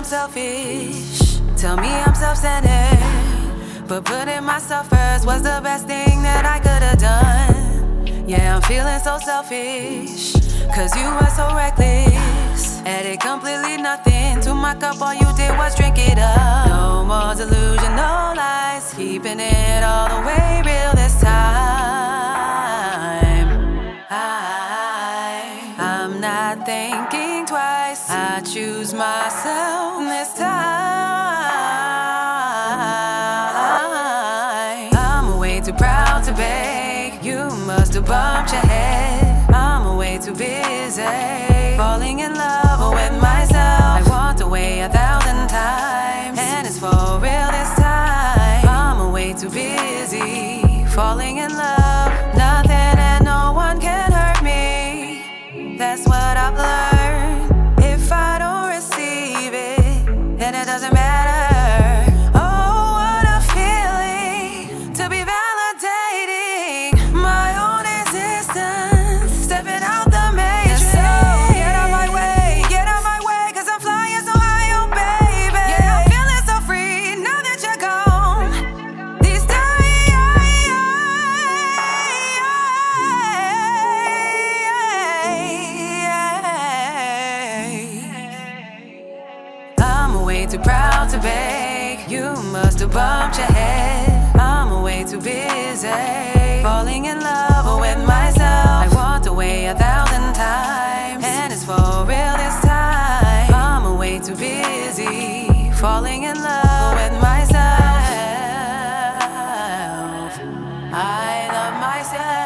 I'm selfish. Tell me I'm self centered. But putting myself first was the best thing that I could have done. Yeah, I'm feeling so selfish. Cause you were so reckless. Added completely nothing to my cup, all you did was drink it up. No more delusion, no lies. Keeping it all thinking twice. I choose myself this time. I'm way too proud to beg. You must have bumped your head. I'm way too busy falling in love with myself. I walked away a thousand times, and it's for real this time. I'm way too busy falling. matter. too proud to beg. You must have bumped your head. I'm way too busy falling in love with myself. I walked away a thousand times, and it's for real this time. I'm way too busy falling in love with myself. I love myself.